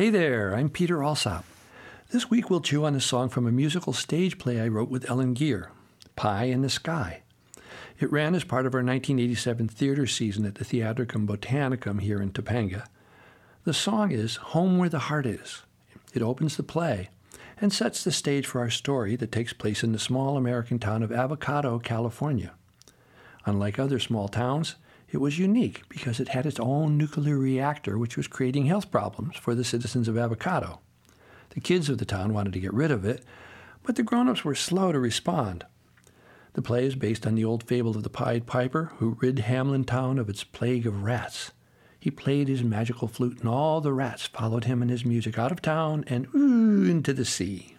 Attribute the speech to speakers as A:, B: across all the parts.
A: Hey there, I'm Peter Alsop. This week we'll chew on a song from a musical stage play I wrote with Ellen Geer, Pie in the Sky. It ran as part of our 1987 theater season at the Theatricum Botanicum here in Topanga. The song is Home Where the Heart Is. It opens the play and sets the stage for our story that takes place in the small American town of Avocado, California. Unlike other small towns, it was unique because it had its own nuclear reactor, which was creating health problems for the citizens of Avocado. The kids of the town wanted to get rid of it, but the grown ups were slow to respond. The play is based on the old fable of the Pied Piper who rid Hamlin town of its plague of rats. He played his magical flute, and all the rats followed him and his music out of town and ooh, into the sea.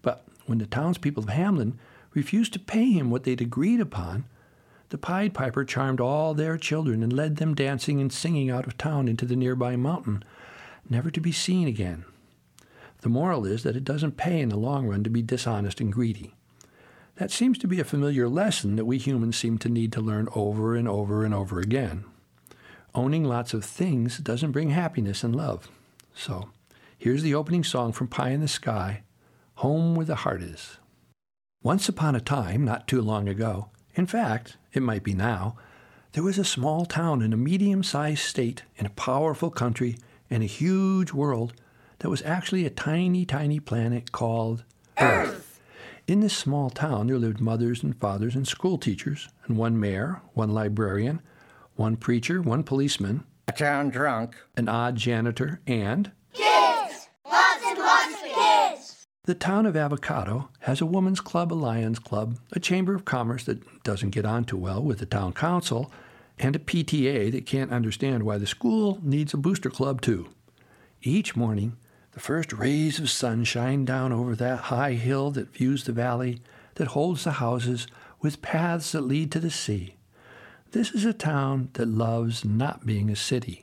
A: But when the townspeople of Hamlin refused to pay him what they'd agreed upon, the Pied Piper charmed all their children and led them dancing and singing out of town into the nearby mountain, never to be seen again. The moral is that it doesn't pay in the long run to be dishonest and greedy. That seems to be a familiar lesson that we humans seem to need to learn over and over and over again. Owning lots of things doesn't bring happiness and love. So, here's the opening song from Pie in the Sky Home Where the Heart Is. Once upon a time, not too long ago, in fact, it might be now, there was a small town in a medium sized state in a powerful country in a huge world that was actually a tiny, tiny planet called Earth. In this small town, there lived mothers and fathers and school teachers, and one mayor, one librarian, one preacher, one policeman,
B: a town drunk,
A: an odd janitor, and
C: kids! Lots and lots of kids!
A: The town of Avocado has a women's club, a lions club, a chamber of commerce that doesn't get on too well with the town council, and a PTA that can't understand why the school needs a booster club too. Each morning, the first rays of sun shine down over that high hill that views the valley, that holds the houses, with paths that lead to the sea. This is a town that loves not being a city.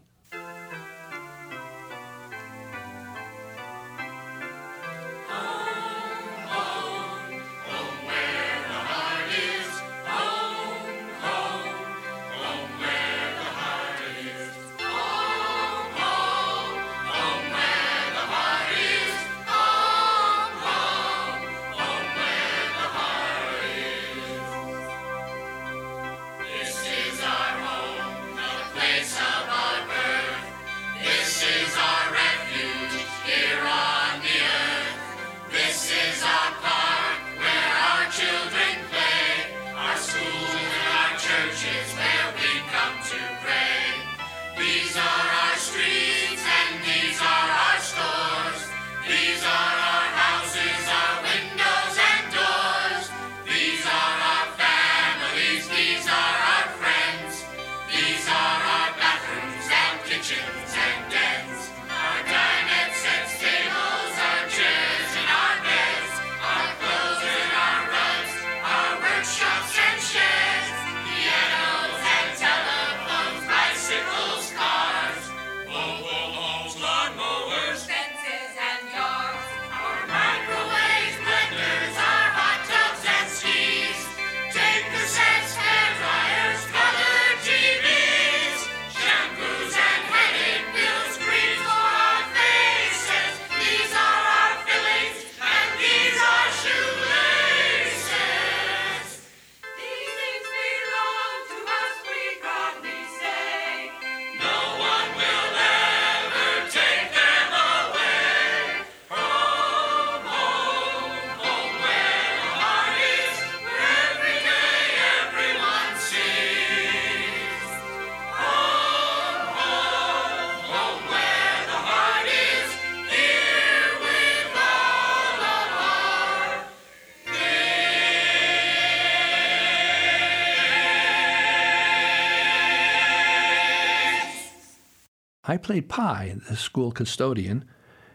A: I played Pie, the school custodian,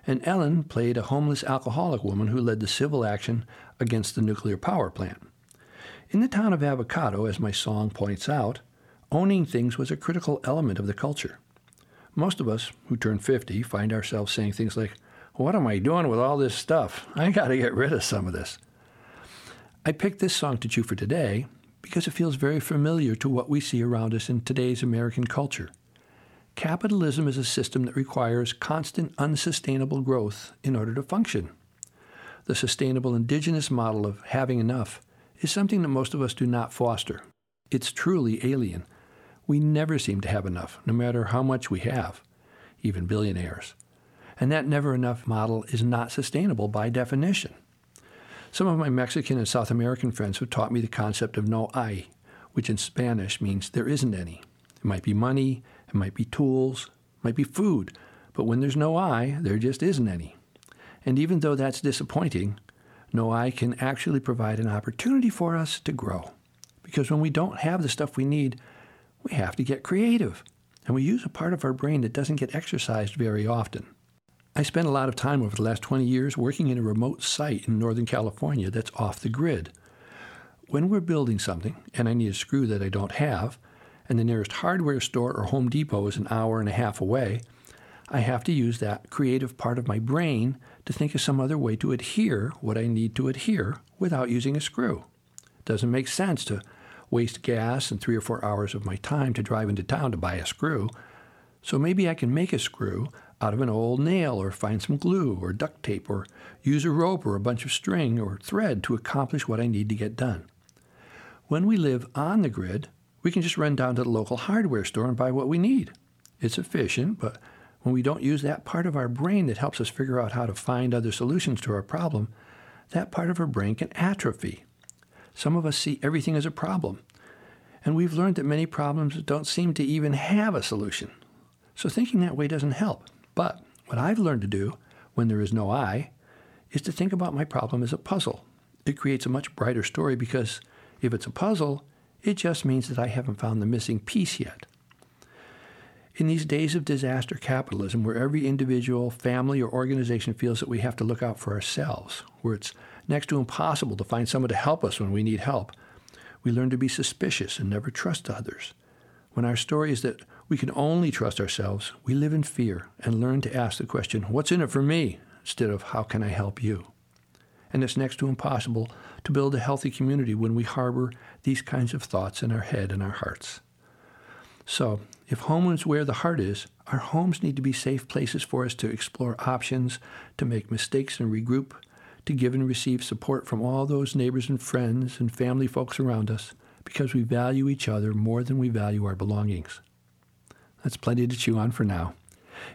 A: and Ellen played a homeless alcoholic woman who led the civil action against the nuclear power plant. In the town of Avocado, as my song points out, owning things was a critical element of the culture. Most of us who turn 50 find ourselves saying things like, What am I doing with all this stuff? I got to get rid of some of this. I picked this song to chew for today because it feels very familiar to what we see around us in today's American culture. Capitalism is a system that requires constant unsustainable growth in order to function. The sustainable indigenous model of having enough is something that most of us do not foster. It's truly alien. We never seem to have enough, no matter how much we have, even billionaires. And that never enough model is not sustainable by definition. Some of my Mexican and South American friends have taught me the concept of no hay, which in Spanish means there isn't any. It might be money, it might be tools, might be food, but when there's no hay, there just isn't any. And even though that's disappointing, no hay can actually provide an opportunity for us to grow. Because when we don't have the stuff we need, we have to get creative. And we use a part of our brain that doesn't get exercised very often. I spent a lot of time over the last 20 years working in a remote site in Northern California that's off the grid. When we're building something and I need a screw that I don't have, and the nearest hardware store or Home Depot is an hour and a half away, I have to use that creative part of my brain to think of some other way to adhere what I need to adhere without using a screw. Doesn't make sense to waste gas and three or four hours of my time to drive into town to buy a screw. So maybe I can make a screw out of an old nail or find some glue or duct tape or use a rope or a bunch of string or thread to accomplish what I need to get done. When we live on the grid, we can just run down to the local hardware store and buy what we need. It's efficient, but when we don't use that part of our brain that helps us figure out how to find other solutions to our problem, that part of our brain can atrophy. Some of us see everything as a problem, and we've learned that many problems don't seem to even have a solution. So thinking that way doesn't help. But what I've learned to do when there is no hay is to think about my problem as a puzzle. It creates a much brighter story because if it's a puzzle, it just means that I haven't found the missing piece yet. In these days of disaster capitalism, where every individual, family, or organization feels that we have to look out for ourselves, where it's next to impossible to find someone to help us when we need help, we learn to be suspicious and never trust others. When our story is that we can only trust ourselves, we live in fear and learn to ask the question, What's in it for me? instead of How can I help you? And it's next to impossible to build a healthy community when we harbor these kinds of thoughts in our head and our hearts. So, if home is where the heart is, our homes need to be safe places for us to explore options, to make mistakes and regroup, to give and receive support from all those neighbors and friends and family folks around us, because we value each other more than we value our belongings. That's plenty to chew on for now.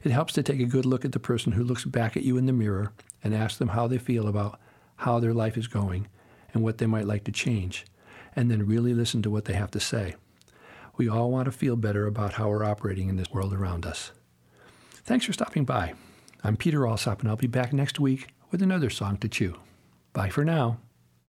A: It helps to take a good look at the person who looks back at you in the mirror and ask them how they feel about how their life is going and what they might like to change, and then really listen to what they have to say. We all want to feel better about how we're operating in this world around us. Thanks for stopping by. I'm Peter Alsop, and I'll be back next week with another song to chew. Bye for now.